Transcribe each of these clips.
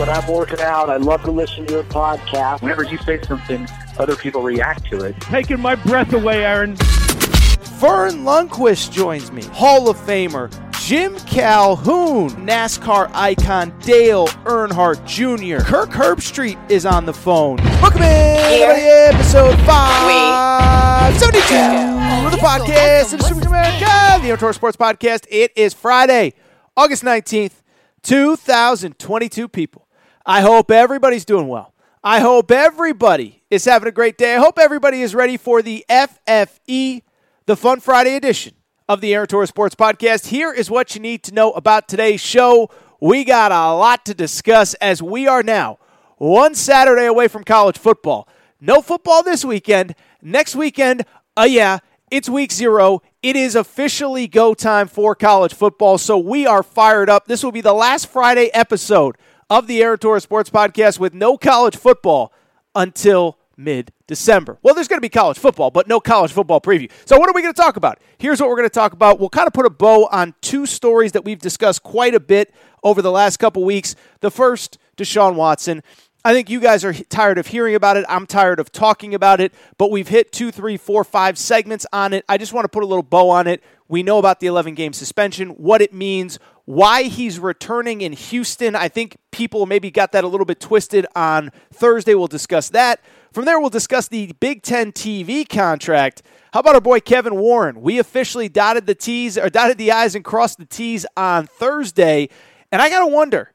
When I'm working out. I love to listen to your podcast. Whenever you say something, other people react to it. Taking my breath away, Aaron. Verne Lundquist joins me. Hall of Famer Jim Calhoun, NASCAR icon Dale Earnhardt Jr. Kirk Herbstreit is on the phone. Welcome in, everybody, episode 572 of the podcast of Super America, the Outdoor Sports Podcast. It is Friday, August 19th, 2022 people. I hope everybody's doing well. I hope everybody is having a great day. I hope everybody is ready for the FFE, the Fun Friday edition of the Aaron Torres Sports Podcast. Here is what you need to know about today's show. We got a lot to discuss as we are now one Saturday away from college football. No football this weekend. Next weekend, uh, yeah, it's week zero. It is officially go time for college football, so we are fired up. This will be the last Friday episode of the Aaron Sports Podcast with no college football until mid December. Well, there's going to be college football, but no college football preview. So, what are we going to talk about? Here's what we're going to talk about. We'll kind of put a bow on two stories that we've discussed quite a bit over the last couple weeks. The first, Deshaun Watson. I think you guys are tired of hearing about it. I'm tired of talking about it, but we've hit two, three, four, five segments on it. I just want to put a little bow on it. We know about the 11 game suspension, what it means, why he's returning in Houston. I think people maybe got that a little bit twisted on Thursday. We'll discuss that. From there, we'll discuss the Big Ten TV contract. How about our boy Kevin Warren? We officially dotted the T's or dotted the I's and crossed the T's on Thursday. And I got to wonder,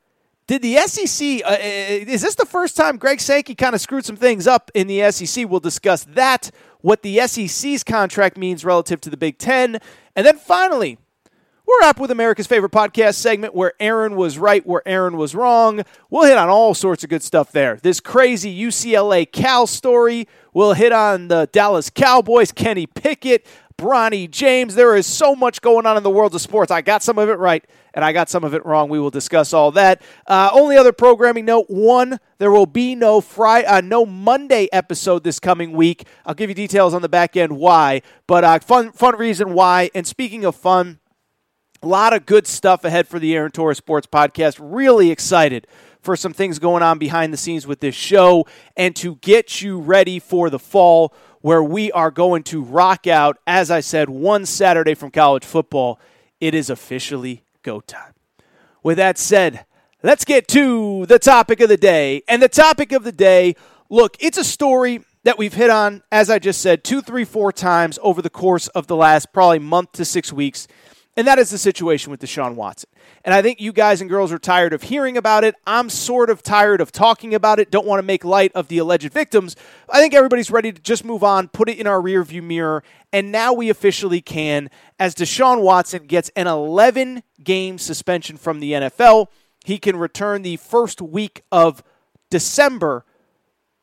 did the SEC, uh, is this the first time Greg Sankey kind of screwed some things up in the SEC? We'll discuss that, what the SEC's contract means relative to the Big Ten. And then finally, we're up with America's favorite podcast segment where Aaron was right, where Aaron was wrong. We'll hit on all sorts of good stuff there. This crazy UCLA Cal story. We'll hit on the Dallas Cowboys, Kenny Pickett, Bronny James. There is so much going on in the world of sports. I got some of it right, and I got some of it wrong. We will discuss all that. Uh, only other programming note: one, there will be no Friday, uh, no Monday episode this coming week. I'll give you details on the back end why, but uh, fun, fun reason why. And speaking of fun. A lot of good stuff ahead for the Aaron Torres Sports Podcast. Really excited for some things going on behind the scenes with this show and to get you ready for the fall where we are going to rock out, as I said, one Saturday from college football. It is officially go time. With that said, let's get to the topic of the day. And the topic of the day look, it's a story that we've hit on, as I just said, two, three, four times over the course of the last probably month to six weeks. And that is the situation with Deshaun Watson. And I think you guys and girls are tired of hearing about it. I'm sort of tired of talking about it. Don't want to make light of the alleged victims. I think everybody's ready to just move on, put it in our rearview mirror. And now we officially can, as Deshaun Watson gets an 11 game suspension from the NFL. He can return the first week of December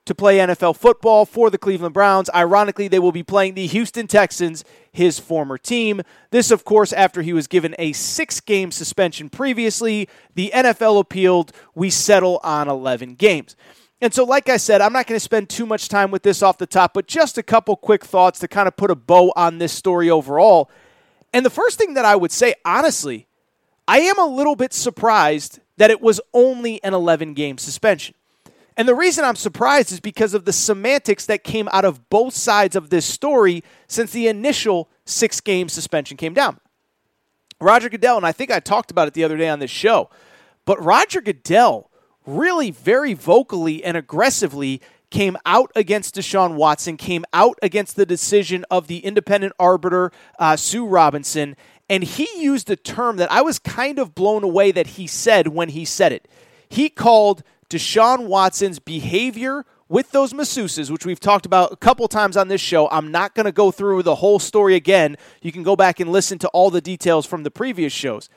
to play NFL football for the Cleveland Browns. Ironically, they will be playing the Houston Texans, his former team. This, of course, after he was given a six game suspension previously. The NFL appealed. We settle on 11 games. And so, like I said, I'm not going to spend too much time with this off the top, but just a couple quick thoughts to kind of put a bow on this story overall. And the first thing that I would say, honestly, I am a little bit surprised that it was only an 11 game suspension. And the reason I'm surprised is because of the semantics that came out of both sides of this story since the initial six game suspension came down. Roger Goodell, and I think I talked about it the other day on this show, but Roger Goodell really very vocally and aggressively came out against Deshaun Watson, came out against the decision of the independent arbiter, uh, Sue Robinson, and he used a term that I was kind of blown away that he said when he said it. He called Deshaun Watson's behavior with those masseuses, which we've talked about a couple times on this show. I'm not going to go through the whole story again. You can go back and listen to all the details from the previous shows.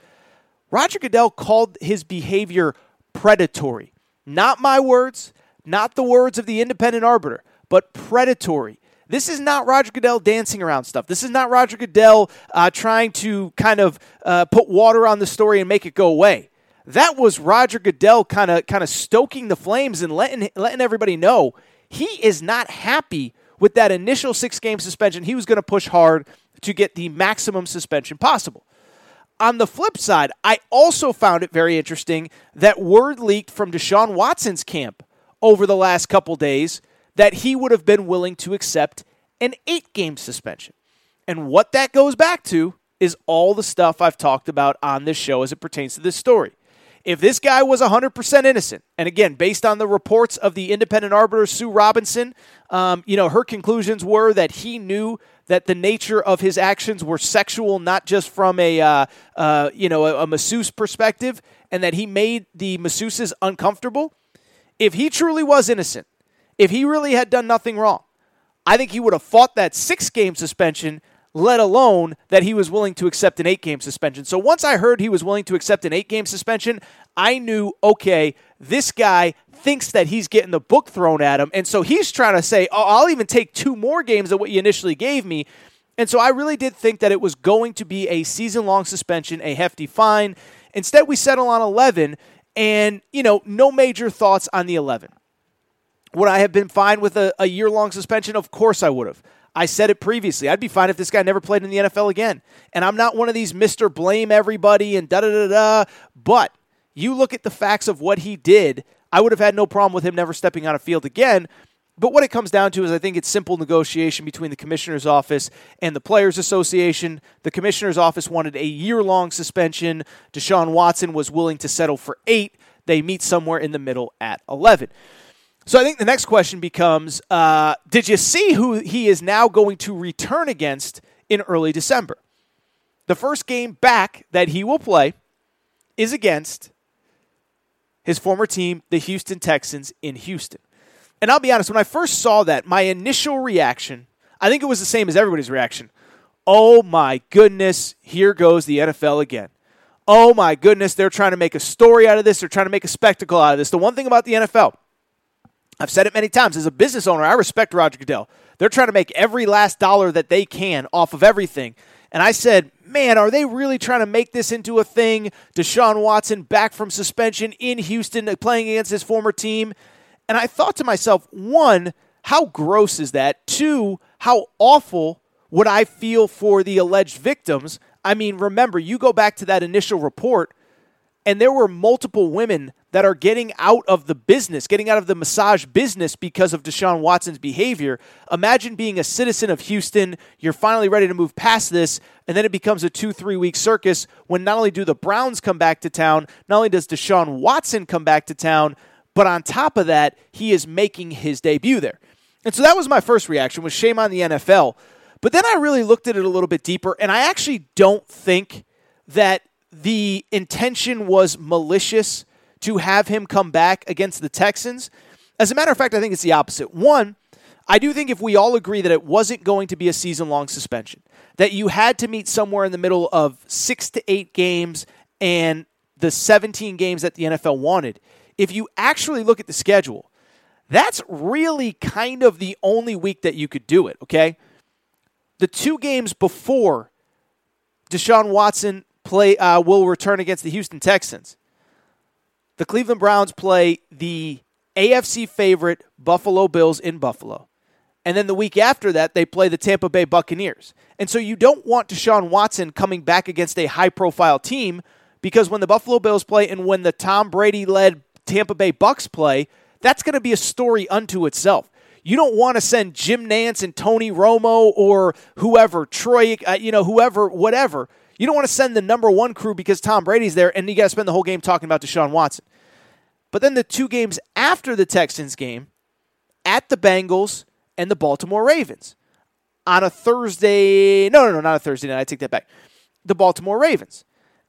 Roger Goodell called his behavior predatory. Not my words, not the words of the independent arbiter, but predatory. This is not Roger Goodell dancing around stuff. This is not Roger Goodell uh, trying to kind of uh, put water on the story and make it go away that was Roger Goodell kind of kind of stoking the flames and letting letting everybody know he is not happy with that initial six game suspension. He was going to push hard to get the maximum suspension possible. On the flip side, I also found it very interesting that word leaked from Deshaun Watson's camp over the last couple days that he would have been willing to accept an eight game suspension. And what that goes back to is all the stuff I've talked about on this show as it pertains to this story. If this guy was 100% innocent, and again, based on the reports of the independent arbiter, Sue Robinson, um, you know, her conclusions were that he knew that the nature of his actions were sexual, not just from a, uh, uh, you know, a, a masseuse perspective, and that he made the masseuses uncomfortable. If he truly was innocent, if he really had done nothing wrong, I think he would have fought that six game suspension let alone that he was willing to accept an eight game suspension. So once I heard he was willing to accept an eight game suspension, I knew, okay, this guy thinks that he's getting the book thrown at him. And so he's trying to say, oh, I'll even take two more games than what you initially gave me. And so I really did think that it was going to be a season long suspension, a hefty fine. Instead, we settle on 11, and, you know, no major thoughts on the 11. Would I have been fine with a, a year long suspension? Of course I would have. I said it previously. I'd be fine if this guy never played in the NFL again. And I'm not one of these Mr. Blame everybody and da da da da. But you look at the facts of what he did, I would have had no problem with him never stepping on a field again. But what it comes down to is I think it's simple negotiation between the commissioner's office and the players association. The commissioner's office wanted a year-long suspension. Deshaun Watson was willing to settle for 8. They meet somewhere in the middle at 11. So I think the next question becomes uh, Did you see who he is now going to return against in early December? The first game back that he will play is against his former team, the Houston Texans in Houston. And I'll be honest, when I first saw that, my initial reaction, I think it was the same as everybody's reaction. Oh my goodness, here goes the NFL again. Oh my goodness, they're trying to make a story out of this. They're trying to make a spectacle out of this. The one thing about the NFL, I've said it many times. As a business owner, I respect Roger Goodell. They're trying to make every last dollar that they can off of everything. And I said, man, are they really trying to make this into a thing? Deshaun Watson back from suspension in Houston playing against his former team. And I thought to myself, one, how gross is that? Two, how awful would I feel for the alleged victims? I mean, remember, you go back to that initial report, and there were multiple women that are getting out of the business, getting out of the massage business because of Deshaun Watson's behavior. Imagine being a citizen of Houston. You're finally ready to move past this, and then it becomes a two, three week circus when not only do the Browns come back to town, not only does Deshaun Watson come back to town, but on top of that, he is making his debut there. And so that was my first reaction was shame on the NFL. But then I really looked at it a little bit deeper, and I actually don't think that the intention was malicious to have him come back against the Texans. As a matter of fact, I think it's the opposite. One, I do think if we all agree that it wasn't going to be a season long suspension, that you had to meet somewhere in the middle of six to eight games and the 17 games that the NFL wanted, if you actually look at the schedule, that's really kind of the only week that you could do it, okay? The two games before Deshaun Watson play uh, will return against the Houston Texans the Cleveland Browns play the AFC favorite Buffalo Bills in Buffalo. And then the week after that, they play the Tampa Bay Buccaneers. And so you don't want Deshaun Watson coming back against a high profile team because when the Buffalo Bills play and when the Tom Brady led Tampa Bay Bucks play, that's going to be a story unto itself. You don't want to send Jim Nantz and Tony Romo or whoever, Troy, uh, you know, whoever, whatever. You don't want to send the number one crew because Tom Brady's there and you got to spend the whole game talking about Deshaun Watson. But then the two games after the Texans game, at the Bengals and the Baltimore Ravens on a Thursday. No, no, no, not a Thursday night. I take that back. The Baltimore Ravens.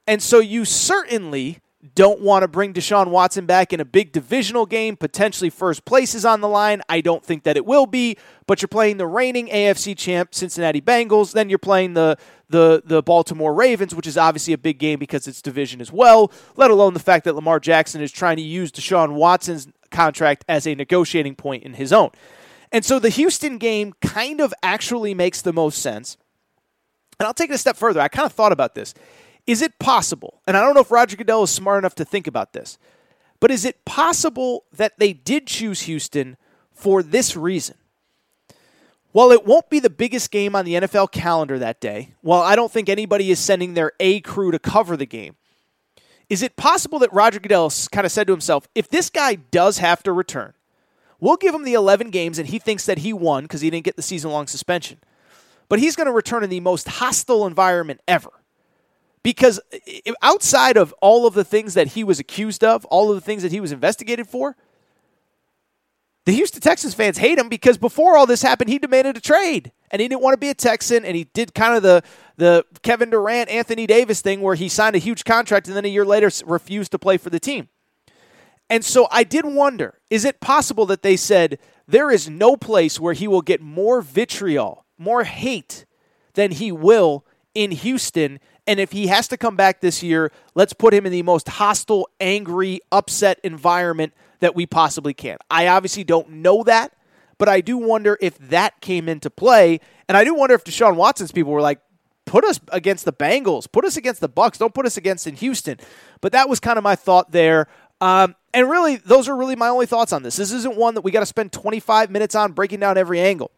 And so you certainly don't want to bring Deshaun Watson back in a big divisional game. Potentially first place is on the line. I don't think that it will be, but you're playing the reigning AFC champ Cincinnati Bengals. Then you're playing the the the Baltimore Ravens, which is obviously a big game because it's division as well. Let alone the fact that Lamar Jackson is trying to use Deshaun Watson's contract as a negotiating point in his own. And so the Houston game kind of actually makes the most sense. And I'll take it a step further. I kind of thought about this. Is it possible, and I don't know if Roger Goodell is smart enough to think about this, but is it possible that they did choose Houston for this reason? While it won't be the biggest game on the NFL calendar that day, while I don't think anybody is sending their A crew to cover the game, is it possible that Roger Goodell kind of said to himself, if this guy does have to return, we'll give him the 11 games and he thinks that he won because he didn't get the season long suspension. But he's going to return in the most hostile environment ever because outside of all of the things that he was accused of, all of the things that he was investigated for, the Houston Texans fans hate him because before all this happened, he demanded a trade and he didn't want to be a Texan and he did kind of the the Kevin Durant, Anthony Davis thing where he signed a huge contract and then a year later refused to play for the team. And so I did wonder, is it possible that they said there is no place where he will get more vitriol, more hate than he will in Houston and if he has to come back this year, let's put him in the most hostile, angry, upset environment that we possibly can. I obviously don't know that, but I do wonder if that came into play. And I do wonder if Deshaun Watson's people were like, put us against the Bengals, put us against the Bucks, don't put us against in Houston. But that was kind of my thought there. Um, and really, those are really my only thoughts on this. This isn't one that we got to spend 25 minutes on breaking down every angle.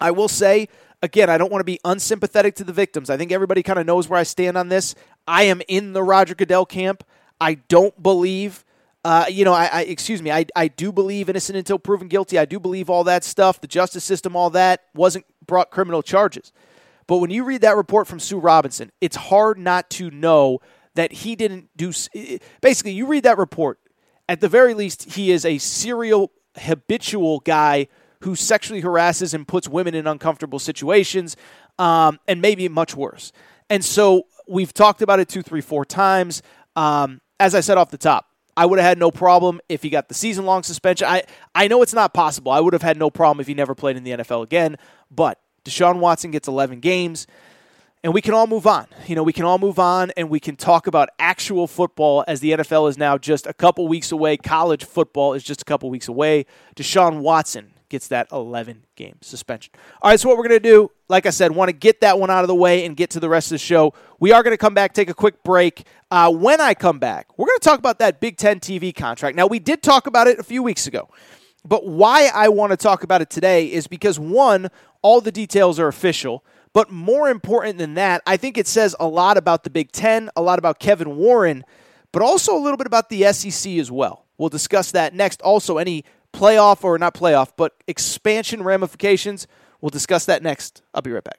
I will say again, I don't want to be unsympathetic to the victims. I think everybody kind of knows where I stand on this. I am in the Roger Goodell camp. I don't believe, uh, you know, I, I, excuse me, I, I do believe innocent until proven guilty. I do believe all that stuff, the justice system, all that wasn't brought criminal charges. But when you read that report from Sue Robinson, it's hard not to know that he didn't do. Basically, you read that report. At the very least, he is a serial habitual guy who sexually harasses and puts women in uncomfortable situations, um, and maybe much worse. And so we've talked about it two, three, four times. Um, as I said off the top, I would have had no problem if he got the season long suspension. I, I know it's not possible. I would have had no problem if he never played in the NFL again. But Deshaun Watson gets 11 games, and we can all move on. You know, we can all move on and we can talk about actual football as the NFL is now just a couple weeks away. College football is just a couple weeks away. Deshaun Watson gets that 11 game suspension. All right, so what we're going to do, like I said, want to get that one out of the way and get to the rest of the show. We are going to come back, take a quick break. Uh, when I come back, we're going to talk about that Big Ten TV contract. Now, we did talk about it a few weeks ago, but why I want to talk about it today is because one, all the details are official. But more important than that, I think it says a lot about the Big Ten, a lot about Kevin Warren, but also a little bit about the SEC as well. We'll discuss that next. Also, any playoff or not playoff, but expansion ramifications. We'll discuss that next. I'll be right back.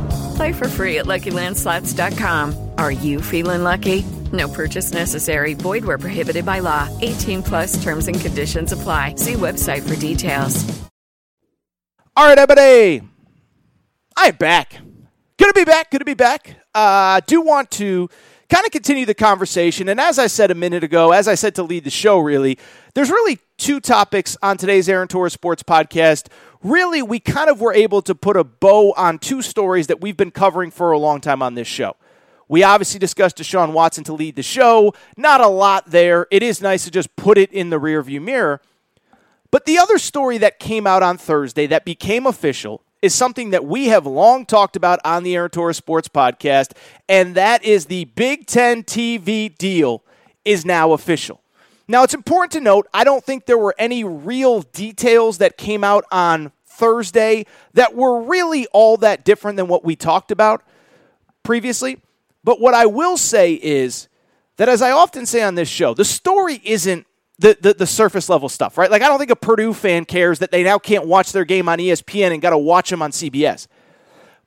Play for free at LuckyLandSlots.com. Are you feeling lucky? No purchase necessary. Void where prohibited by law. 18 plus terms and conditions apply. See website for details. All right, everybody. I'm back. Good to be back. Good to be back. I uh, do want to kind of continue the conversation. And as I said a minute ago, as I said to lead the show, really, there's really two topics on today's Aaron Torres Sports podcast. Really, we kind of were able to put a bow on two stories that we've been covering for a long time on this show. We obviously discussed Deshaun Watson to lead the show. Not a lot there. It is nice to just put it in the rearview mirror. But the other story that came out on Thursday that became official is something that we have long talked about on the Torres Sports Podcast, and that is the Big Ten TV deal is now official. Now, it's important to note, I don't think there were any real details that came out on Thursday that were really all that different than what we talked about previously. But what I will say is that, as I often say on this show, the story isn't the, the, the, surface level stuff, right? Like, I don't think a Purdue fan cares that they now can't watch their game on ESPN and got to watch them on CBS.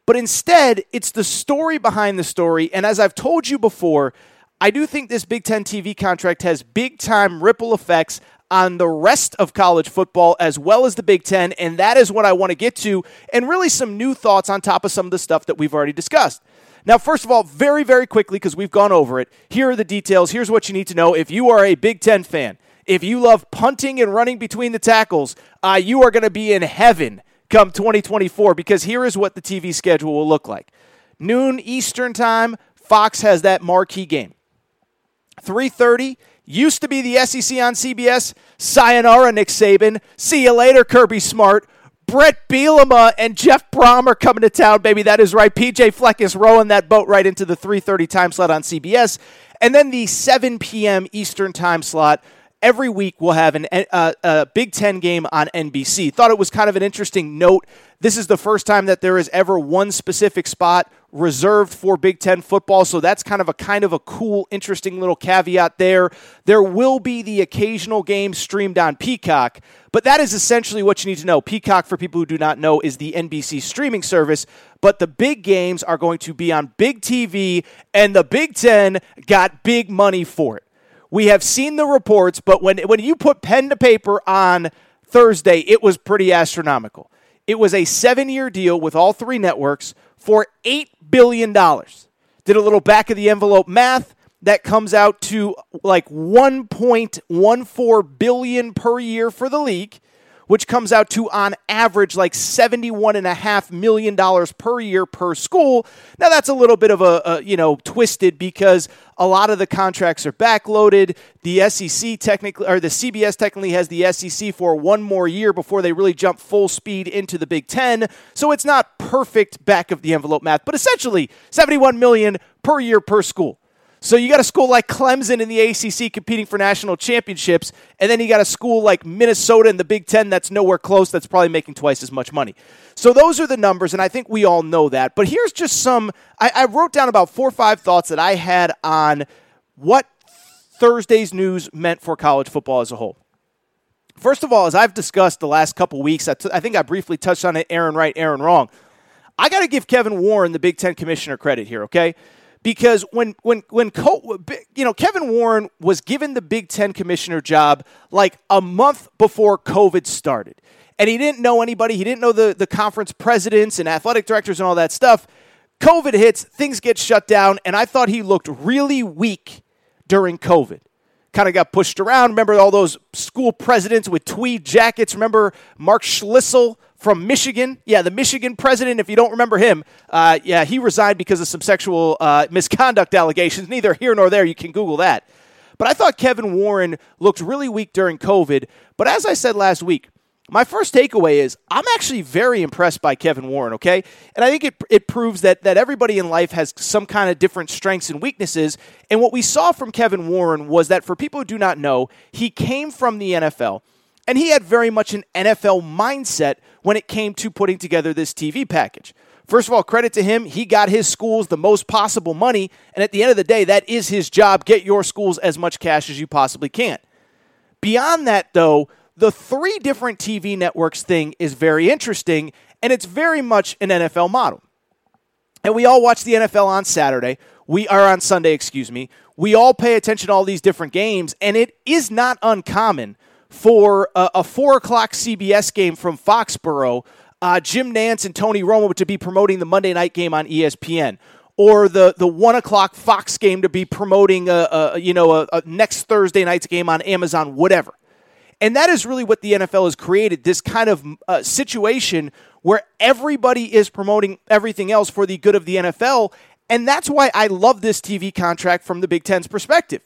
But instead, it's the story behind the story. And as I've told you before, I do think this Big Ten TV contract has big time ripple effects on the rest of college football as well as the Big Ten. And that is what I want to get to, and really some new thoughts on top of some of the stuff that we've already discussed. Now, first of all, very, very quickly, because we've gone over it, here are the details. Here's what you need to know if you are a Big Ten fan. If you love punting and running between the tackles, uh, you are going to be in heaven come 2024 because here is what the TV schedule will look like. Noon Eastern time, Fox has that marquee game. 3:30 used to be the SEC on CBS. Sayonara, Nick Saban. See you later, Kirby Smart. Bret Bielema and Jeff Brohm are coming to town, baby. That is right. PJ Fleck is rowing that boat right into the 3:30 time slot on CBS, and then the 7 p.m. Eastern time slot every week we'll have an, uh, a Big Ten game on NBC. Thought it was kind of an interesting note. This is the first time that there is ever one specific spot reserved for Big Ten football, so that's kind of a kind of a cool, interesting little caveat there. There will be the occasional game streamed on Peacock, but that is essentially what you need to know. Peacock, for people who do not know, is the NBC streaming service, but the big games are going to be on big TV, and the Big Ten got big money for it. We have seen the reports, but when when you put pen to paper on Thursday, it was pretty astronomical. It was a seven-year deal with all three networks for eight billion dollars. Did a little back of the envelope math that comes out to like 1.14 billion per year for the league which comes out to on average like $71.5 million per year per school. Now, that's a little bit of a, a, you know, twisted because a lot of the contracts are backloaded. The SEC technically, or the CBS technically has the SEC for one more year before they really jump full speed into the Big Ten. So it's not perfect back of the envelope math, but essentially 71 million per year per school. So you got a school like Clemson in the ACC competing for national championships, and then you got a school like Minnesota in the Big Ten that's nowhere close that's probably making twice as much money. So those are the numbers, and I think we all know that. But here's just some I, I wrote down about four or five thoughts that I had on what Thursday's news meant for college football as a whole. First of all, as I've discussed the last couple weeks, I, t- I think I briefly touched on it Aaron right, Aaron wrong. I got to give Kevin Warren, the Big Ten commissioner, credit here, okay? Because when when when you know Kevin Warren was given the Big Ten commissioner job like a month before COVID started, and he didn't know anybody. He didn't know the the conference presidents and athletic directors and all that stuff. COVID hits, things get shut down, and I thought he looked really weak during COVID. Kind of got pushed around. Remember all those school presidents with tweed jackets? Remember Mark Schlissel from Michigan. Yeah, the Michigan president, if you don't remember him, uh, yeah, he resigned because of some sexual uh, misconduct allegations. Neither here nor there. You can Google that. But I thought Kevin Warren looked really weak during COVID. But as I said last week, my first takeaway is I'm actually very impressed by Kevin Warren, okay? And I think it, it proves that, that everybody in life has some kind of different strengths and weaknesses. And what we saw from Kevin Warren was that for people who do not know, he came from the NFL and he had very much an NFL mindset when it came to putting together this TV package. First of all, credit to him. He got his schools the most possible money. And at the end of the day, that is his job. Get your schools as much cash as you possibly can. Beyond that, though, the three different TV networks thing is very interesting, and it's very much an NFL model. And we all watch the NFL on Saturday. We are on Sunday, excuse me. We all pay attention to all these different games, and it is not uncommon for a, a four o'clock CBS game from Foxborough, uh, Jim Nantz and Tony Romo to be promoting the Monday night game on ESPN, or the the one o'clock Fox game to be promoting a, a you know a, a next Thursday night's game on Amazon, whatever. And that is really what the NFL has created this kind of uh, situation where everybody is promoting everything else for the good of the NFL. And that's why I love this TV contract from the Big Ten's perspective.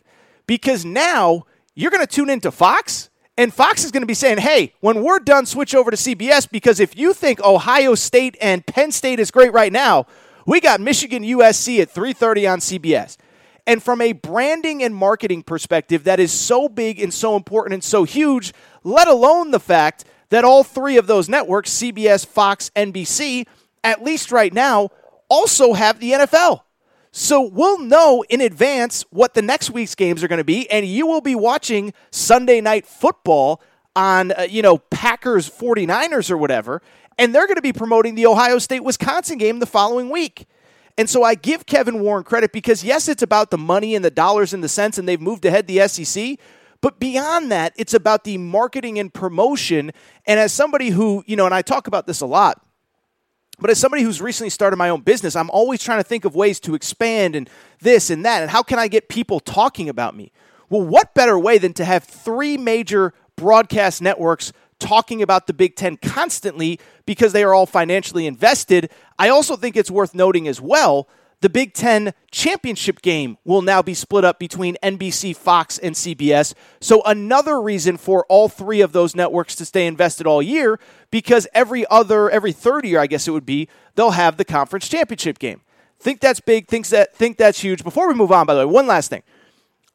Because now you're going to tune into Fox, and Fox is going to be saying, hey, when we're done, switch over to CBS. Because if you think Ohio State and Penn State is great right now, we got Michigan USC at 3:30 on CBS. And from a branding and marketing perspective, that is so big and so important and so huge, let alone the fact that all three of those networks, CBS, Fox, NBC, at least right now, also have the NFL. So we'll know in advance what the next week's games are going to be, and you will be watching Sunday night football on, uh, you know, Packers 49ers or whatever, and they're going to be promoting the Ohio State Wisconsin game the following week. And so I give Kevin Warren credit because, yes, it's about the money and the dollars and the cents, and they've moved ahead the SEC. But beyond that, it's about the marketing and promotion. And as somebody who, you know, and I talk about this a lot, but as somebody who's recently started my own business, I'm always trying to think of ways to expand and this and that. And how can I get people talking about me? Well, what better way than to have three major broadcast networks talking about the Big Ten constantly because they are all financially invested. I also think it's worth noting as well the Big Ten championship game will now be split up between NBC, Fox, and CBS. So, another reason for all three of those networks to stay invested all year because every other, every third year, I guess it would be, they'll have the conference championship game. Think that's big, thinks that, think that's huge. Before we move on, by the way, one last thing.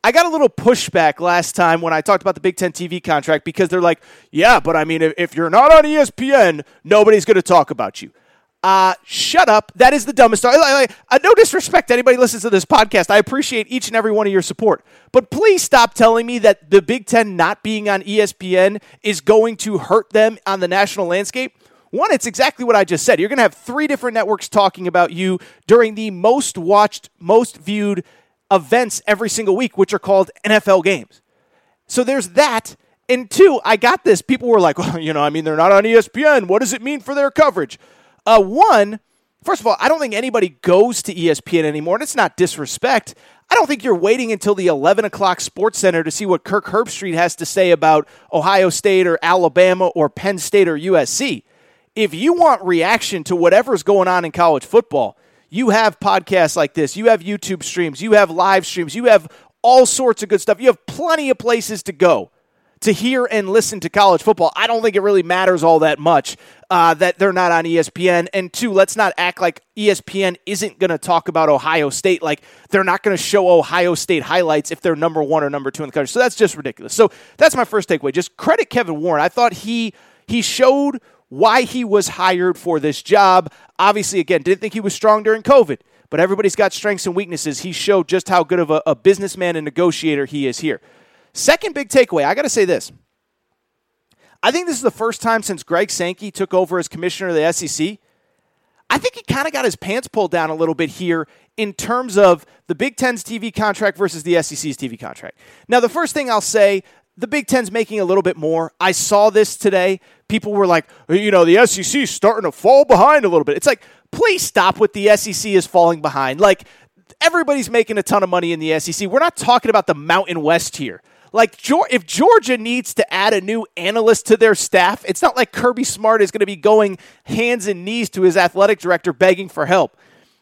I got a little pushback last time when I talked about the Big Ten TV contract because they're like, yeah, but I mean, if, if you're not on ESPN, nobody's going to talk about you. Uh, shut up. That is the dumbest. Like, like, uh, no disrespect to anybody listens to this podcast. I appreciate each and every one of your support. But please stop telling me that the Big Ten not being on ESPN is going to hurt them on the national landscape. One, it's exactly what I just said. You're going to have three different networks talking about you during the most watched, most viewed events every single week, which are called NFL games. So there's that. And two, I got this. People were like, well, you know, I mean, they're not on ESPN. What does it mean for their coverage? Uh, one, first of all, I don't think anybody goes to ESPN anymore, and it's not disrespect. I don't think you're waiting until the 11 o'clock Sports Center to see what Kirk Herbstreit has to say about Ohio State or Alabama or Penn State or USC. If you want reaction to whatever's going on in college football, you have podcasts like this, you have YouTube streams, you have live streams, you have all sorts of good stuff. You have plenty of places to go to hear and listen to college football. I don't think it really matters all that much uh, that they're not on ESPN. And two, let's not act like ESPN isn't going to talk about Ohio State. Like they're not going to show Ohio State highlights if they're number one or number two in the country. So that's just ridiculous. So that's my first takeaway. Just credit Kevin Warren. I thought he he showed why he was hired for this job. Obviously, again, didn't think he was strong during COVID, but everybody's got strengths and weaknesses. He showed just how good of a, a businessman and negotiator he is here. Second big takeaway, I got to say this. I think this is the first time since Greg Sankey took over as commissioner of the SEC. I think he kind of got his pants pulled down a little bit here in terms of the Big Ten's TV contract versus the SEC's TV contract. Now, the first thing I'll say the Big Ten's making a little bit more. I saw this today. People were like, you know, the SEC's starting to fall behind a little bit. It's like, please stop with the SEC is falling behind. Like, everybody's making a ton of money in the SEC. We're not talking about the Mountain West here. Like, if Georgia needs to add a new analyst to their staff, it's not like Kirby Smart is going to be going hands and knees to his athletic director begging for help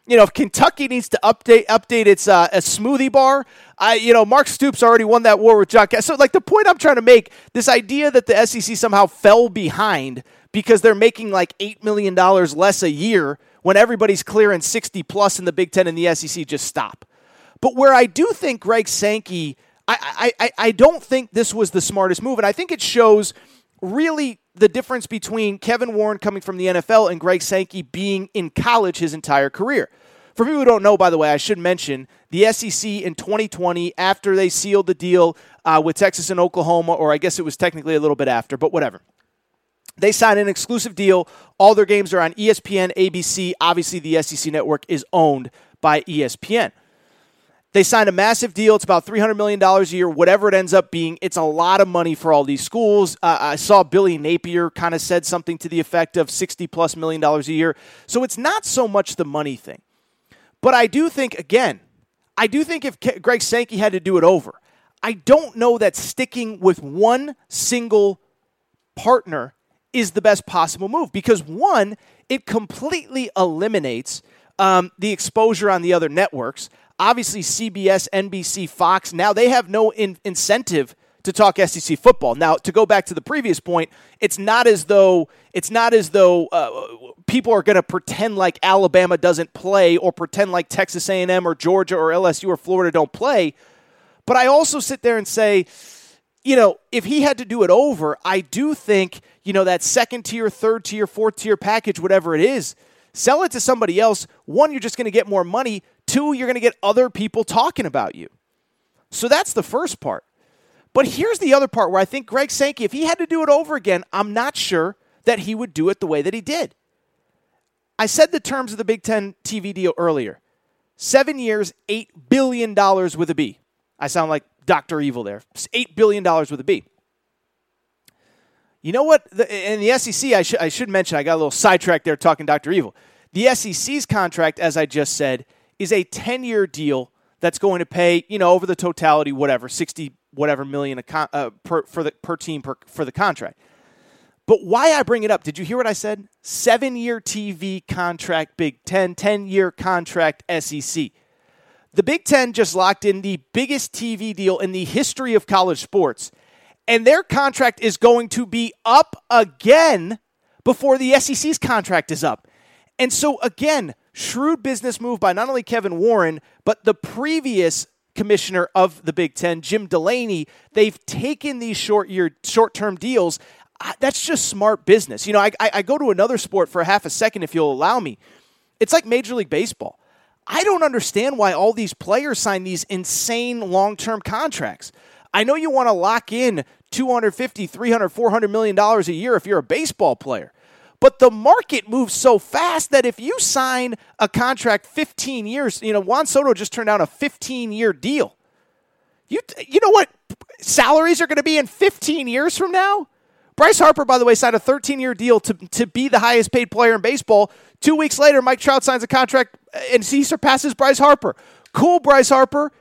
you know, if Kentucky needs to update update its uh, a smoothie bar, I you know, Mark Stoops already won that war with John. Cass- So like the point I'm trying to make, this idea that the SEC somehow fell behind because they're making like eight million dollars less a year when everybody's clearing sixty plus in the Big Ten and the SEC, just stop. But where I do think Greg Sankey, I I, I don't think this was the smartest move, and I think it shows really the difference between Kevin Warren coming from the NFL and Greg Sankey being in college his entire career. For people who don't know, by the way, I should mention the SEC in 2020, after they sealed the deal uh, with Texas and Oklahoma, or I guess it was technically a little bit after, but whatever. They signed an exclusive deal. All their games are on ESPN, ABC. Obviously, the SEC network is owned by ESPN. They signed a massive deal. It's about $300 million a year, whatever it ends up being. It's a lot of money for all these schools. Uh, I saw Billy Napier kind of said something to the effect of 60 plus million dollars a year. So it's not so much the money thing. But I do think, again, I do think if Greg Sankey had to do it over, I don't know that sticking with one single partner is the best possible move because one, it completely eliminates um, the exposure on the other networks. Obviously, CBS, NBC, Fox, now they have no in- incentive to talk SEC football. Now, to go back to the previous point, it's not as though it's not as though uh, people are going to pretend like Alabama doesn't play or pretend like Texas A&M or Georgia or LSU or Florida don't play. But I also sit there and say, you know, if he had to do it over, I do think, you know, that second tier, third tier, fourth tier package, whatever it is, sell it to somebody else. One, you're just going to get more money. Two, you're going to get other people talking about you. So that's the first part. But here's the other part where I think Greg Sankey, if he had to do it over again, I'm not sure that he would do it the way that he did. I said the terms of the Big Ten TV deal earlier seven years, $8 billion with a B. I sound like Dr. Evil there. It's $8 billion with a B. You know what? In the SEC, I, sh- I should mention, I got a little sidetracked there talking Dr. Evil. The SEC's contract, as I just said, is a 10 year deal that's going to pay, you know, over the totality, whatever, 60 whatever million a con- uh, per, for the, per team per, for the contract. But why I bring it up, did you hear what I said? Seven year TV contract, Big Ten, 10 year contract, SEC. The Big Ten just locked in the biggest TV deal in the history of college sports, and their contract is going to be up again before the SEC's contract is up. And so, again, shrewd business move by not only Kevin Warren, but the previous commissioner of the Big Ten, Jim Delaney. They've taken these short year, short term deals. Uh, That's just smart business. You know, I, I, I go to another sport for half a second, if you'll allow me. It's like Major League Baseball. I don't understand why all these players sign these insane long term contracts. I know you want to lock in 250, 300, 400 million dollars a year if you're a baseball player. But the market moves so fast that if you sign a contract 15 years, you know, Juan Soto just turned down a 15 year deal. You you know what salaries are going to be in 15 years from now? Bryce Harper, by the way, signed a 13 year deal to, to be the highest paid player in baseball. Two weeks later, Mike Trout signs a contract uh, and he surpasses Bryce Harper. Cool, Bryce Harper.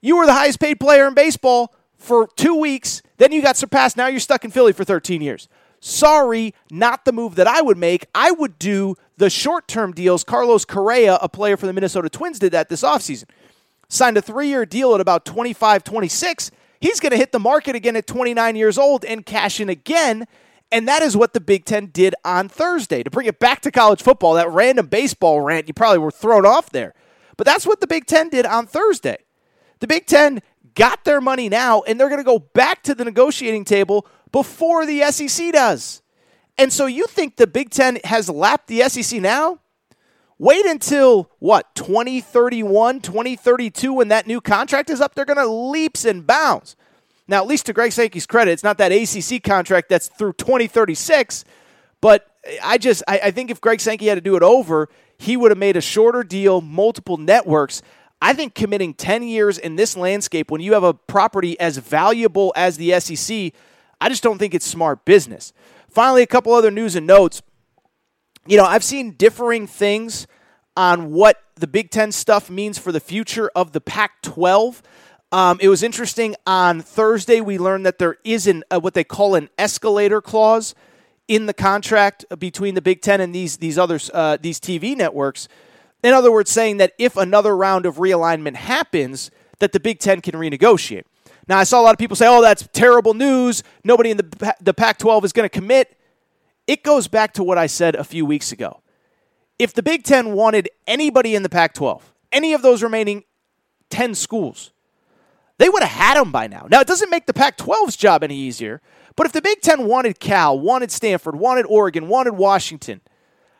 You were the highest paid player in baseball for two weeks. Then you got surpassed. Now you're stuck in Philly for 13 years. Sorry, not the move that I would make. I would do the short term deals. Carlos Correa, a player for the Minnesota Twins, did that this offseason. Signed a three year deal at about 25, 26. He's going to hit the market again at 29 years old and cash in again. And that is what the Big Ten did on Thursday. To bring it back to college football, that random baseball rant, you probably were thrown off there. But that's what the Big Ten did on Thursday. The Big Ten got their money now, and they're going to go back to the negotiating table before the SEC does. And so you think the Big Ten has lapped the SEC now? Wait until what, 2031, 2032, when that new contract is up? They're going to leaps and bounds. Now, at least to Greg Sankey's credit, it's not that ACC contract that's through 2036. But I just, I, I think if Greg Sankey had to do it over, he would have made a shorter deal, multiple networks. I think committing 10 years in this landscape when you have a property as valuable as the SEC, I just don't think it's smart business. Finally, a couple other news and notes. You know, I've seen differing things on what the Big Ten stuff means for the future of the Pac 12. Um, it was interesting. On Thursday, we learned that there is an, uh, what they call an escalator clause in the contract between the Big Ten and these these others uh, these TV networks. In other words, saying that if another round of realignment happens, that the Big Ten can renegotiate. Now, I saw a lot of people say, "Oh, that's terrible news. Nobody in the the Pac-12 is going to commit." It goes back to what I said a few weeks ago. If the Big Ten wanted anybody in the Pac 12, any of those remaining 10 schools, They would have had them by now. Now, it doesn't make the Pac 12's job any easier, but if the Big Ten wanted Cal, wanted Stanford, wanted Oregon, wanted Washington,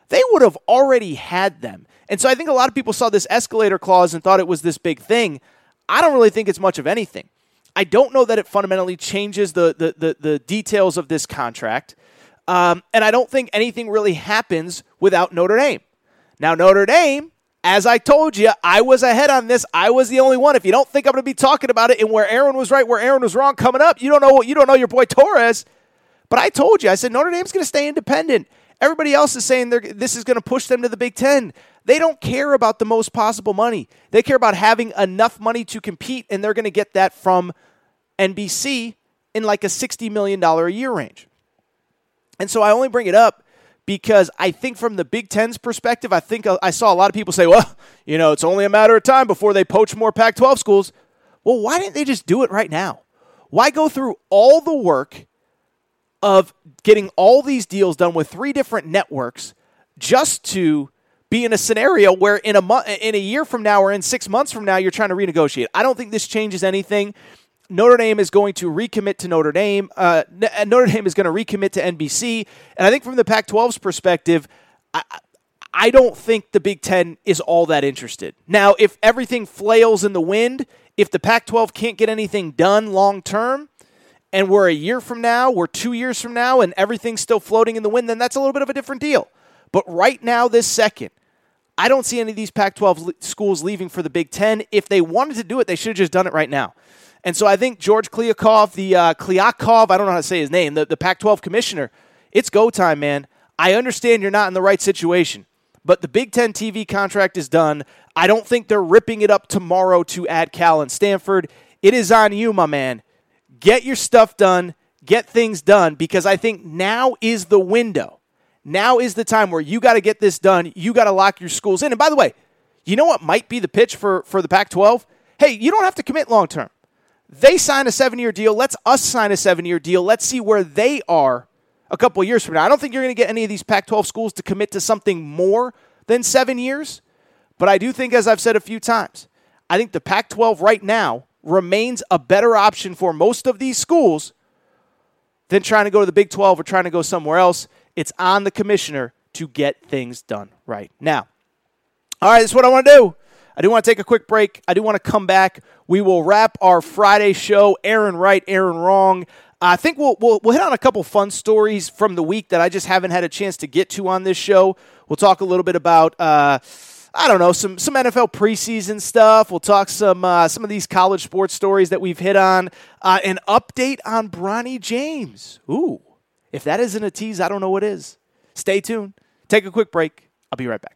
they would have already had them. And so I think a lot of people saw this escalator clause and thought it was this big thing. I don't really think it's much of anything. I don't know that it fundamentally changes the, the, the, the details of this contract. Um, and I don't think anything really happens without Notre Dame. Now, Notre Dame, as I told you, I was ahead on this. I was the only one. If you don't think I'm going to be talking about it and where Aaron was right, where Aaron was wrong coming up, you don't know what you don't know your boy Torres. But I told you, I said Notre Dame's going to stay independent. Everybody else is saying this is going to push them to the Big Ten. They don't care about the most possible money. They care about having enough money to compete, and they're going to get that from NBC in like a $60 million a year range. And so I only bring it up because I think from the Big Ten's perspective, I think uh, I saw a lot of people say, well, you know, it's only a matter of time before they poach more Pac 12 schools. Well, why didn't they just do it right now? Why go through all the work of getting all these deals done with three different networks just to be in a scenario where in a month, in a year from now or in six months from now, you're trying to renegotiate. I don't think this changes anything. Notre Dame is going to recommit to Notre Dame. Uh, Notre Dame is going to recommit to NBC. And I think from the Pac 12's perspective, I, I don't think the Big Ten is all that interested. Now, if everything flails in the wind, if the Pac 12 can't get anything done long term, and we're a year from now, we're two years from now, and everything's still floating in the wind, then that's a little bit of a different deal. But right now, this second, I don't see any of these Pac 12 schools leaving for the Big Ten. If they wanted to do it, they should have just done it right now. And so I think George Kliavkoff, the uh, Kliakov, I don't know how to say his name, the, the Pac 12 commissioner, it's go time, man. I understand you're not in the right situation, but the Big Ten TV contract is done. I don't think they're ripping it up tomorrow to add Cal and Stanford. It is on you, my man. Get your stuff done, get things done, because I think now is the window. Now is the time where you got to get this done. You got to lock your schools in. And by the way, you know what might be the pitch for, for the Pac 12? Hey, you don't have to commit long term. They sign a seven year deal. Let's us sign a seven year deal. Let's see where they are a couple years from now. I don't think you're going to get any of these Pac 12 schools to commit to something more than seven years. But I do think, as I've said a few times, I think the Pac 12 right now remains a better option for most of these schools than trying to go to the Big 12 or trying to go somewhere else. It's on the commissioner to get things done right now. All right, this is what I want to do. I do want to take a quick break. I do want to come back. We will wrap our Friday show. Aaron right, Aaron wrong. I think we'll, we'll, we'll hit on a couple fun stories from the week that I just haven't had a chance to get to on this show. We'll talk a little bit about uh, I don't know some some NFL preseason stuff. We'll talk some uh, some of these college sports stories that we've hit on. Uh, an update on Bronny James. Ooh, if that isn't a tease, I don't know what is. Stay tuned. Take a quick break. I'll be right back.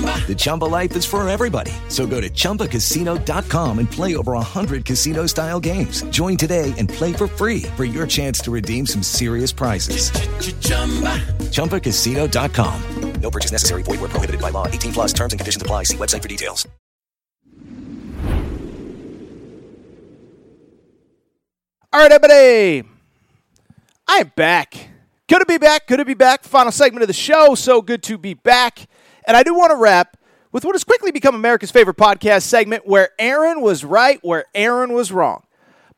The Chumba life is for everybody. So go to ChumbaCasino.com and play over 100 casino style games. Join today and play for free for your chance to redeem some serious prizes. ChumbaCasino.com. No purchase necessary. Void where prohibited by law. 18 plus terms and conditions apply. See website for details. All right, everybody. I am back. Good to be back. Good to be back. Final segment of the show. So good to be back. And I do want to wrap with what has quickly become America's favorite podcast segment where Aaron was right, where Aaron was wrong.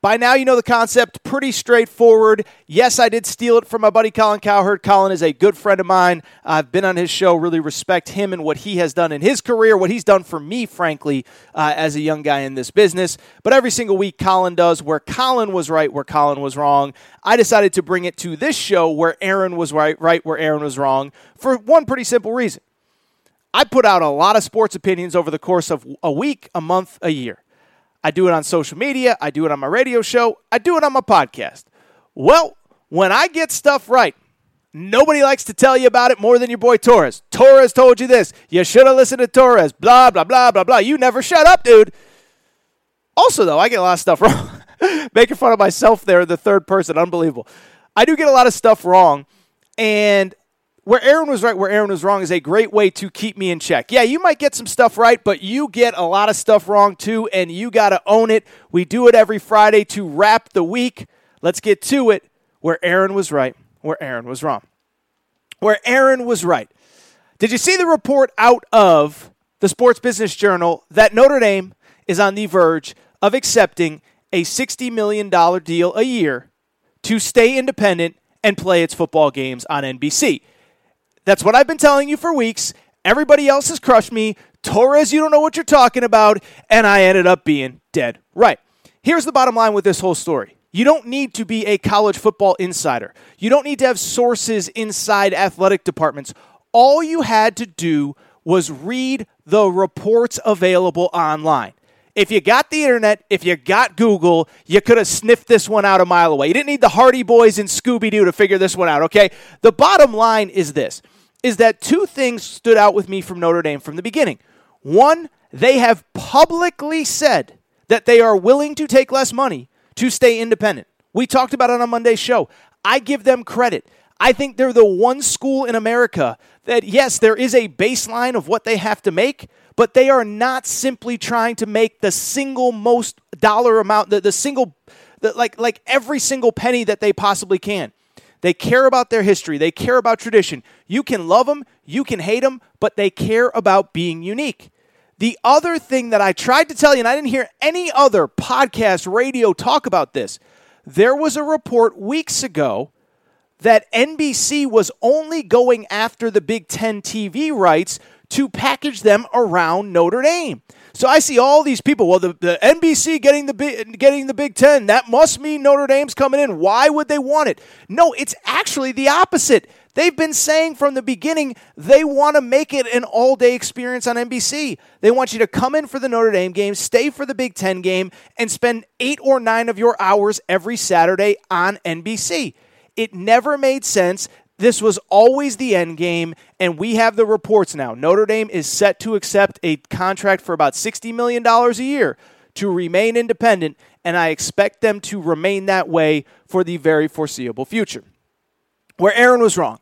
By now, you know the concept, pretty straightforward. Yes, I did steal it from my buddy Colin Cowherd. Colin is a good friend of mine. I've been on his show, really respect him and what he has done in his career, what he's done for me, frankly, uh, as a young guy in this business. But every single week, Colin does where Colin was right, where Colin was wrong. I decided to bring it to this show where Aaron was right, right, where Aaron was wrong, for one pretty simple reason. I put out a lot of sports opinions over the course of a week, a month, a year. I do it on social media, I do it on my radio show, I do it on my podcast. Well, when I get stuff right, nobody likes to tell you about it more than your boy Torres. Torres told you this. You should have listened to Torres. Blah, blah, blah, blah, blah. You never shut up, dude. Also, though, I get a lot of stuff wrong. Making fun of myself there, the third person. Unbelievable. I do get a lot of stuff wrong. And where Aaron was right, where Aaron was wrong is a great way to keep me in check. Yeah, you might get some stuff right, but you get a lot of stuff wrong too, and you got to own it. We do it every Friday to wrap the week. Let's get to it where Aaron was right, where Aaron was wrong. Where Aaron was right. Did you see the report out of the Sports Business Journal that Notre Dame is on the verge of accepting a $60 million deal a year to stay independent and play its football games on NBC? That's what I've been telling you for weeks. Everybody else has crushed me. Torres, you don't know what you're talking about. And I ended up being dead right. Here's the bottom line with this whole story. You don't need to be a college football insider. You don't need to have sources inside athletic departments. All you had to do was read the reports available online. If you got the internet, if you got Google, you could have sniffed this one out a mile away. You didn't need the Hardy Boys and Scooby Doo to figure this one out, okay? The bottom line is this is that two things stood out with me from Notre Dame from the beginning. One, they have publicly said that they are willing to take less money to stay independent. We talked about it on Monday's show. I give them credit. I think they're the one school in America that, yes, there is a baseline of what they have to make, but they are not simply trying to make the single most dollar amount, the, the single, the, like, like every single penny that they possibly can. They care about their history. They care about tradition. You can love them, you can hate them, but they care about being unique. The other thing that I tried to tell you, and I didn't hear any other podcast, radio talk about this, there was a report weeks ago that NBC was only going after the Big Ten TV rights to package them around Notre Dame. So I see all these people. Well, the, the NBC getting the getting the Big Ten that must mean Notre Dame's coming in. Why would they want it? No, it's actually the opposite. They've been saying from the beginning they want to make it an all day experience on NBC. They want you to come in for the Notre Dame game, stay for the Big Ten game, and spend eight or nine of your hours every Saturday on NBC. It never made sense. This was always the end game, and we have the reports now. Notre Dame is set to accept a contract for about $60 million a year to remain independent, and I expect them to remain that way for the very foreseeable future. Where Aaron was wrong.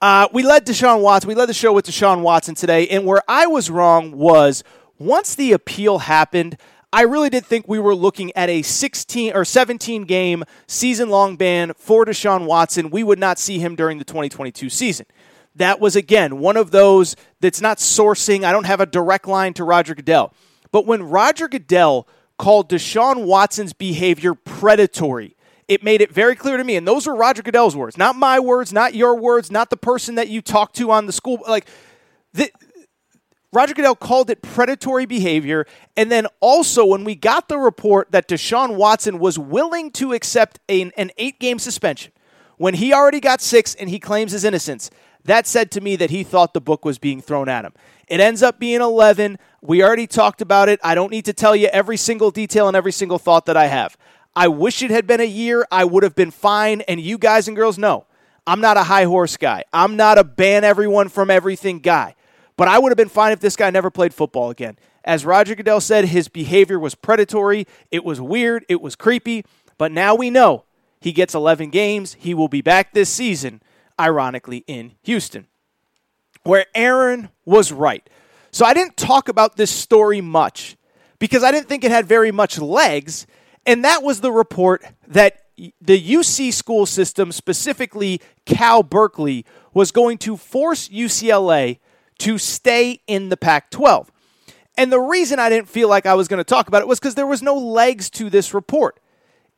Uh, we led Deshaun Watson. We led the show with Deshaun Watson today, and where I was wrong was once the appeal happened, I really did think we were looking at a 16 or 17 game season long ban for Deshaun Watson. We would not see him during the 2022 season. That was, again, one of those that's not sourcing. I don't have a direct line to Roger Goodell. But when Roger Goodell called Deshaun Watson's behavior predatory, it made it very clear to me, and those were Roger Goodell's words, not my words, not your words, not the person that you talked to on the school. Like, the, Roger Goodell called it predatory behavior. And then also, when we got the report that Deshaun Watson was willing to accept an, eight game suspension when he already got six and he claims his innocence, that said to me that he thought the book was being thrown at him. It ends up being 11. We already talked about it. I don't need to tell you every single detail and every single thought that I have. I wish it had been a year. I would have been fine. And you guys and girls know I'm not a high horse guy. I'm not a ban everyone from everything guy. But I would have been fine if this guy never played football again. As Roger Goodell said, his behavior was predatory. It was weird. It was creepy. But now we know he gets 11 games. He will be back this season, ironically, in Houston, where Aaron was right. So I didn't talk about this story much because I didn't think it had very much legs. And that was the report that the UC school system, specifically Cal Berkeley, was going to force UCLA to stay in the Pac 12. And the reason I didn't feel like I was going to talk about it was because there was no legs to this report.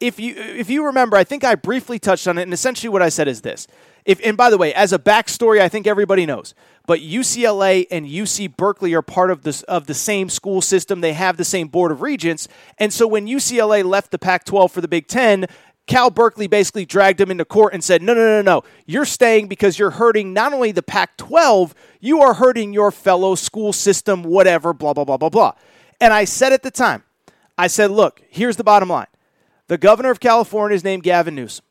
If you if you remember, I think I briefly touched on it, and essentially what I said is this. If and by the way, as a backstory, I think everybody knows, but UCLA and UC Berkeley are part of this of the same school system. They have the same board of regents, and so when UCLA left the Pac-12 for the Big Ten, Cal Berkeley basically dragged him into court and said, no, no, no, no. You're staying because you're hurting not only the Pac 12, you are hurting your fellow school system, whatever, blah, blah, blah, blah, blah. And I said at the time, I said, look, here's the bottom line. The governor of California is named Gavin Newsom.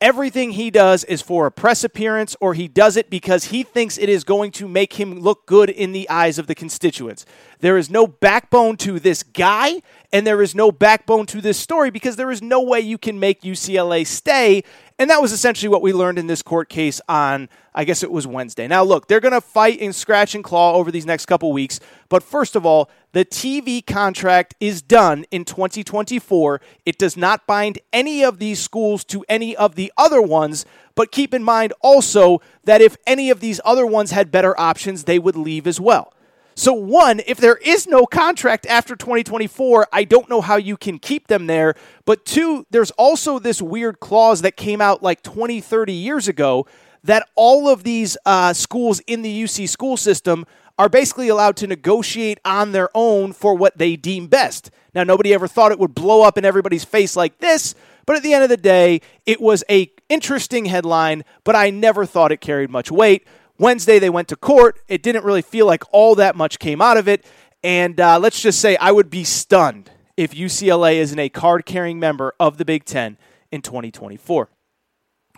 Everything he does is for a press appearance or he does it because he thinks it is going to make him look good in the eyes of the constituents. There is no backbone to this guy and there is no backbone to this story because there is no way you can make UCLA stay. And that was essentially what we learned in this court case on, I guess it was Wednesday. Now, look, they're going to fight and scratch and claw over these next couple weeks. But first of all, the TV contract is done in 2024. It does not bind any of these schools to any of the other ones. But keep in mind also that if any of these other ones had better options, they would leave as well. So, one, if there is no contract after 2024, I don't know how you can keep them there. But two, there's also this weird clause that came out like 20, 30 years ago that all of these uh, schools in the UC school system are basically allowed to negotiate on their own for what they deem best. Now, nobody ever thought it would blow up in everybody's face like this, but at the end of the day, it was a interesting headline, but I never thought it carried much weight. Wednesday, they went to court. It didn't really feel like all that much came out of it. And uh, let's just say I would be stunned if UCLA isn't a card carrying member of the Big Ten in 2024.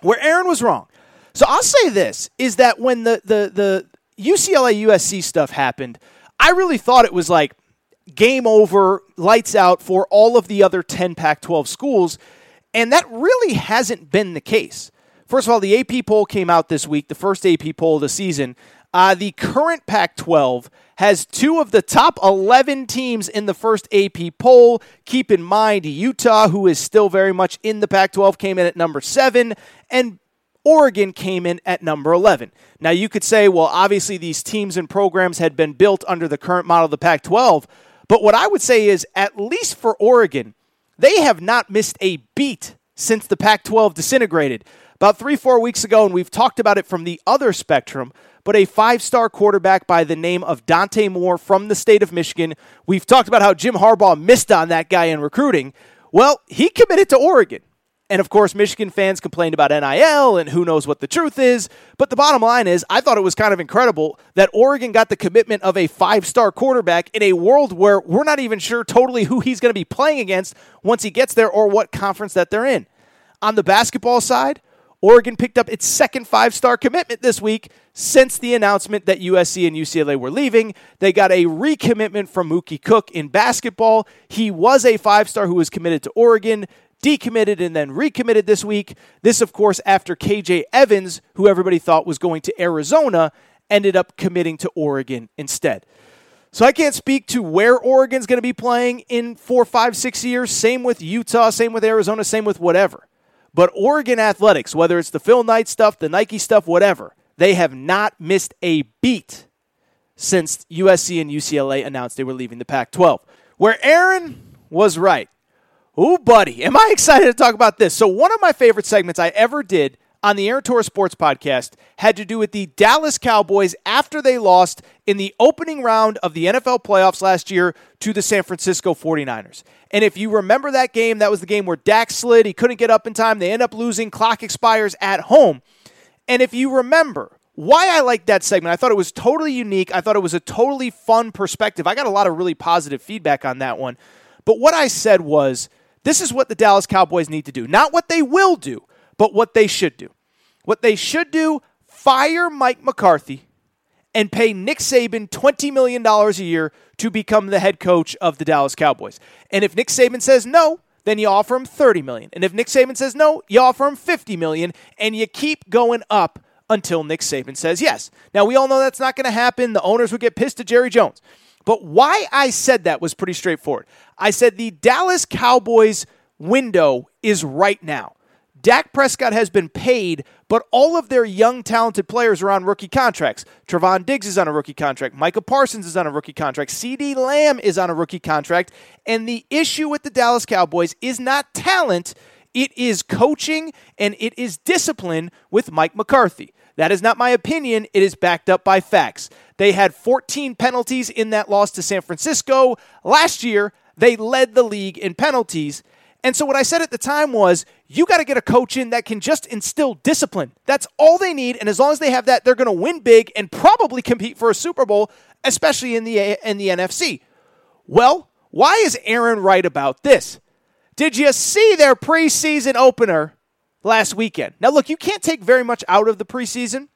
Where Aaron was wrong. So I'll say this is that when the, the, the UCLA USC stuff happened, I really thought it was like game over, lights out for all of the other 10 Pac 12 schools. And that really hasn't been the case. First of all, the AP poll came out this week, the first AP poll of the season. Uh, the current Pac 12 has two of the top 11 teams in the first AP poll. Keep in mind, Utah, who is still very much in the Pac 12, came in at number seven, and Oregon came in at number 11. Now, you could say, well, obviously these teams and programs had been built under the current model of the Pac 12, but what I would say is, at least for Oregon, they have not missed a beat since the Pac 12 disintegrated about three, four weeks ago, and we've talked about it from the other spectrum, but a five star quarterback by the name of Dante Moore from the state of Michigan. We've talked about how Jim Harbaugh missed on that guy in recruiting. Well, he committed to Oregon. And of course, Michigan fans complained about NIL and who knows what the truth is. But the bottom line is, I thought it was kind of incredible that Oregon got the commitment of a five star quarterback in a world where we're not even sure totally who he's going to be playing against once he gets there or what conference that they're in. On the basketball side, Oregon picked up its second five star commitment this week since the announcement that USC and UCLA were leaving. They got a recommitment from Mookie Cook in basketball. He was a five star who was committed to Oregon, decommitted, and then recommitted this week. This, of course, after KJ Evans, who everybody thought was going to Arizona, ended up committing to Oregon instead. So I can't speak to where Oregon's going to be playing in four, five, six years. Same with Utah, same with Arizona, same with whatever. But Oregon Athletics, whether it's the Phil Knight stuff, the Nike stuff, whatever, they have not missed a beat since USC and UCLA announced they were leaving the Pac 12. Where Aaron was right. Ooh, buddy, am I excited to talk about this? So, one of my favorite segments I ever did on the Aaron Torres Sports Podcast had to do with the Dallas Cowboys after they lost in the opening round of the NFL playoffs last year to the San Francisco 49ers. And if you remember that game, that was the game where Dak slid. He couldn't get up in time. They end up losing. Clock expires at home. And if you remember, why I liked that segment, I thought it was totally unique. I thought it was a totally fun perspective. I got a lot of really positive feedback on that one. But what I said was this is what the Dallas Cowboys need to do. Not what they will do, but what they should do. What they should do fire Mike McCarthy and pay Nick Saban $20 million a year to become the head coach of the Dallas Cowboys. And if Nick Saban says no, then you offer him 30 million. And if Nick Saban says no, you offer him 50 million and you keep going up until Nick Saban says yes. Now we all know that's not going to happen. The owners would get pissed at Jerry Jones. But why I said that was pretty straightforward. I said the Dallas Cowboys window is right now. Dak Prescott has been paid, but all of their young, talented players are on rookie contracts. Trevon Diggs is on a rookie contract. Micah Parsons is on a rookie contract. CeeDee Lamb is on a rookie contract. And the issue with the Dallas Cowboys is not talent, it is coaching and it is discipline with Mike McCarthy. That is not my opinion. It is backed up by facts. They had 14 penalties in that loss to San Francisco. Last year, they led the league in penalties. And so what I said at the time was, you got to get a coach in that can just instill discipline. That's all they need, and as long as they have that, they're going to win big and probably compete for a Super Bowl, especially in the in the NFC. Well, why is Aaron right about this? Did you see their preseason opener last weekend? Now, look, you can't take very much out of the preseason,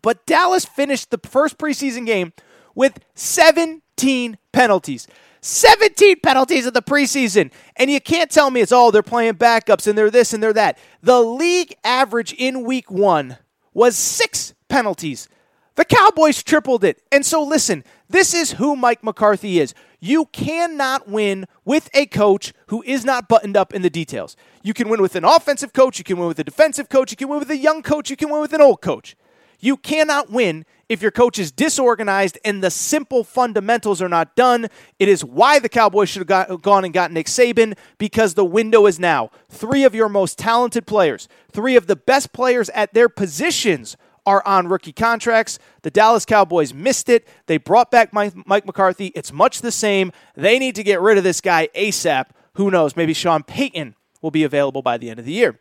but Dallas finished the first preseason game with 17 penalties. 17 penalties in the preseason. And you can't tell me it's, oh, they're playing backups and they're this and they're that. The league average in week one was six penalties. The Cowboys tripled it. And so, listen, this is who Mike McCarthy is. You cannot win with a coach who is not buttoned up in the details. You can win with an offensive coach, you can win with a defensive coach, you can win with a young coach, you can win with an old coach. You cannot win if your coach is disorganized and the simple fundamentals are not done. It is why the Cowboys should have got, gone and got Nick Saban because the window is now. Three of your most talented players, three of the best players at their positions are on rookie contracts. The Dallas Cowboys missed it. They brought back Mike, Mike McCarthy. It's much the same. They need to get rid of this guy ASAP. Who knows? Maybe Sean Payton will be available by the end of the year.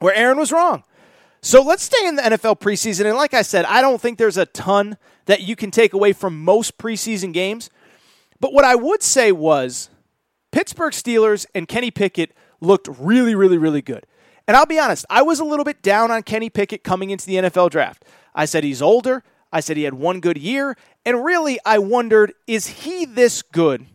Where Aaron was wrong. So let's stay in the NFL preseason. And like I said, I don't think there's a ton that you can take away from most preseason games. But what I would say was Pittsburgh Steelers and Kenny Pickett looked really, really, really good. And I'll be honest, I was a little bit down on Kenny Pickett coming into the NFL draft. I said he's older. I said he had one good year. And really, I wondered is he this good?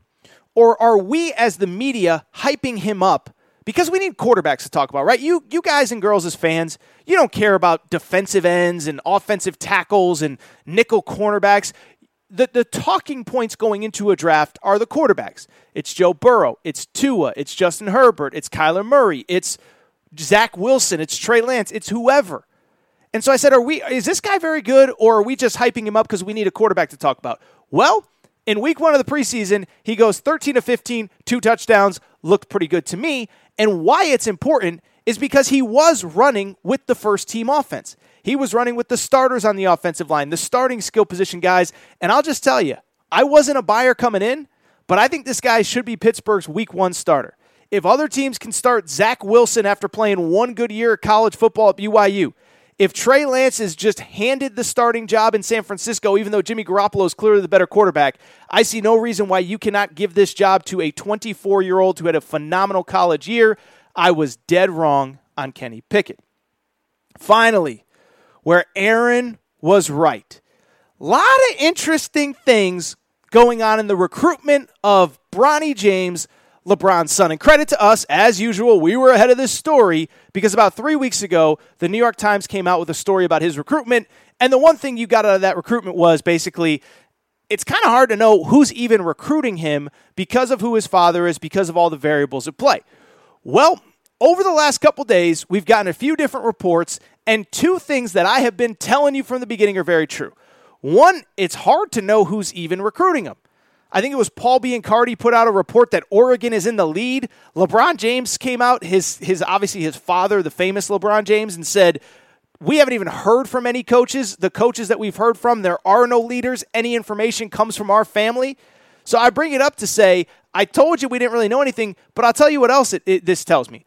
Or are we, as the media, hyping him up? Because we need quarterbacks to talk about, right? You, you guys and girls as fans, you don't care about defensive ends and offensive tackles and nickel cornerbacks. The, the talking points going into a draft are the quarterbacks. It's Joe Burrow, it's Tua, it's Justin Herbert, it's Kyler Murray, it's Zach Wilson, it's Trey Lance, it's whoever. And so I said, "Are we? Is this guy very good, or are we just hyping him up because we need a quarterback to talk about?" Well, in week one of the preseason, he goes 13 to 15, two touchdowns, looked pretty good to me. And why it's important is because he was running with the first team offense. He was running with the starters on the offensive line, the starting skill position guys. And I'll just tell you, I wasn't a buyer coming in, but I think this guy should be Pittsburgh's week one starter. If other teams can start Zach Wilson after playing one good year of college football at BYU, if Trey Lance is just handed the starting job in San Francisco, even though Jimmy Garoppolo is clearly the better quarterback, I see no reason why you cannot give this job to a 24 year old who had a phenomenal college year. I was dead wrong on Kenny Pickett. Finally, where Aaron was right. A lot of interesting things going on in the recruitment of Bronny James LeBron's son. And credit to us, as usual, we were ahead of this story because about three weeks ago, the New York Times came out with a story about his recruitment. And the one thing you got out of that recruitment was basically it's kind of hard to know who's even recruiting him because of who his father is, because of all the variables at play. Well, over the last couple days, we've gotten a few different reports, and two things that I have been telling you from the beginning are very true. One, it's hard to know who's even recruiting him. I think it was Paul Biancardi put out a report that Oregon is in the lead. LeBron James came out, his his obviously his father, the famous LeBron James, and said, "We haven't even heard from any coaches. The coaches that we've heard from, there are no leaders. Any information comes from our family." So I bring it up to say, I told you we didn't really know anything, but I'll tell you what else it, it, this tells me.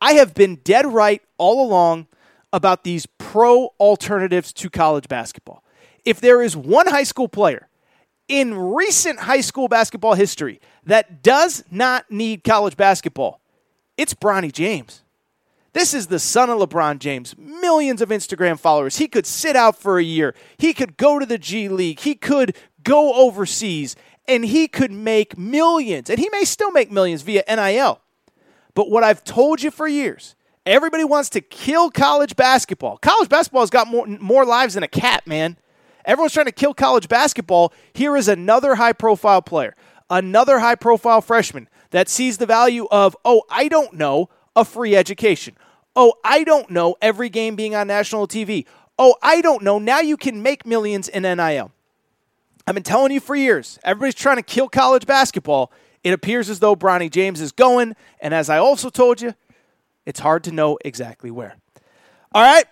I have been dead right all along about these pro alternatives to college basketball. If there is one high school player in recent high school basketball history that does not need college basketball, it's Bronny James. This is the son of LeBron James, millions of Instagram followers. He could sit out for a year. He could go to the G League. He could go overseas and he could make millions. And he may still make millions via NIL. But what I've told you for years, everybody wants to kill college basketball. College basketball has got more, more lives than a cat, man. Everyone's trying to kill college basketball. Here is another high profile player, another high profile freshman that sees the value of, oh, I don't know, a free education. Oh, I don't know, every game being on national TV. Oh, I don't know, now you can make millions in NIL. I've been telling you for years, everybody's trying to kill college basketball. It appears as though Bronny James is going, and as I also told you, it's hard to know exactly where. All right,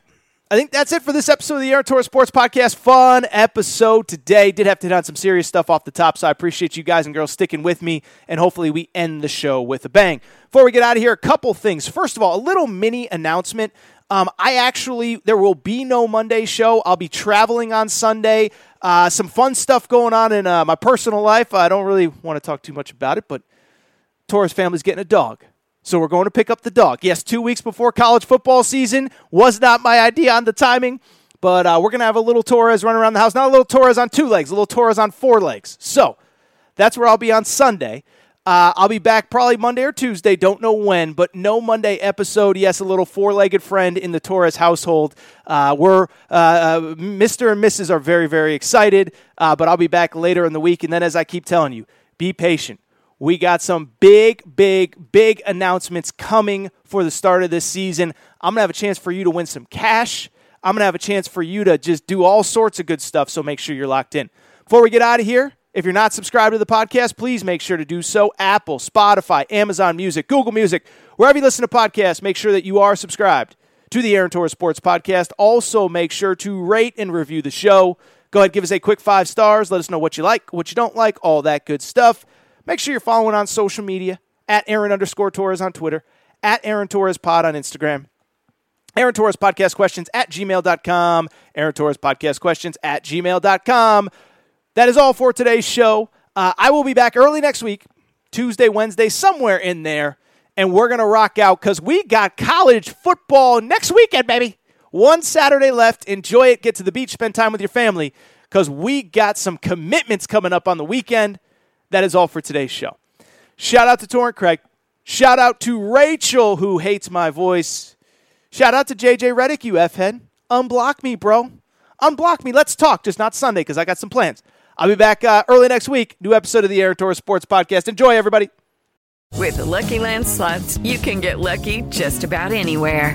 I think that's it for this episode of the Aaron Torres Sports Podcast. Fun episode today. Did have to hit on some serious stuff off the top, so I appreciate you guys and girls sticking with me, and hopefully we end the show with a bang. Before we get out of here, a couple things. First of all, a little mini announcement. Um, I actually, there will be no Monday show. I'll be traveling on Sunday. Uh, some fun stuff going on in uh, my personal life. I don't really want to talk too much about it, but Torres family's getting a dog. So we're going to pick up the dog. Yes, two weeks before college football season was not my idea on the timing, but uh, we're going to have a little Torres run around the house. Not a little Torres on two legs, a little Torres on four legs. So that's where I'll be on Sunday. Uh, I'll be back probably Monday or Tuesday. Don't know when, but no Monday episode. Yes, a little four-legged friend in the Torres household. Uh, we're uh, uh Mr. and Mrs. are very, very excited. Uh, but I'll be back later in the week, and then as I keep telling you, be patient. We got some big, big, big announcements coming for the start of this season. I'm going to have a chance for you to win some cash. I'm going to have a chance for you to just do all sorts of good stuff, so make sure you're locked in. Before we get out of here, if you're not subscribed to the podcast, please make sure to do so. Apple, Spotify, Amazon Music, Google Music, wherever you listen to podcasts, make sure that you are subscribed to the Aaron Torres Sports Podcast. Also, make sure to rate and review the show. Go ahead, give us a quick five stars. Let us know what you like, what you don't like, all that good stuff. Make sure you're following on social media at Aaron underscore Torres on Twitter, at Aaron Torres Pod on Instagram, Aaron Torres Podcast Questions at gmail.com, Aaron Torres Podcast Questions at gmail.com. That is all for today's show. Uh, I will be back early next week, Tuesday, Wednesday, somewhere in there, and we're going to rock out because we got college football next weekend, baby. One Saturday left. Enjoy it. Get to the beach, spend time with your family because we got some commitments coming up on the weekend. That is all for today's show. Shout out to Torrent Craig. Shout out to Rachel, who hates my voice. Shout out to JJ Redick, you F head. Unblock me, bro. Unblock me. Let's talk. Just not Sunday because I got some plans. I'll be back uh, early next week. New episode of the Torres Sports Podcast. Enjoy, everybody. With the Lucky Land slots, you can get lucky just about anywhere.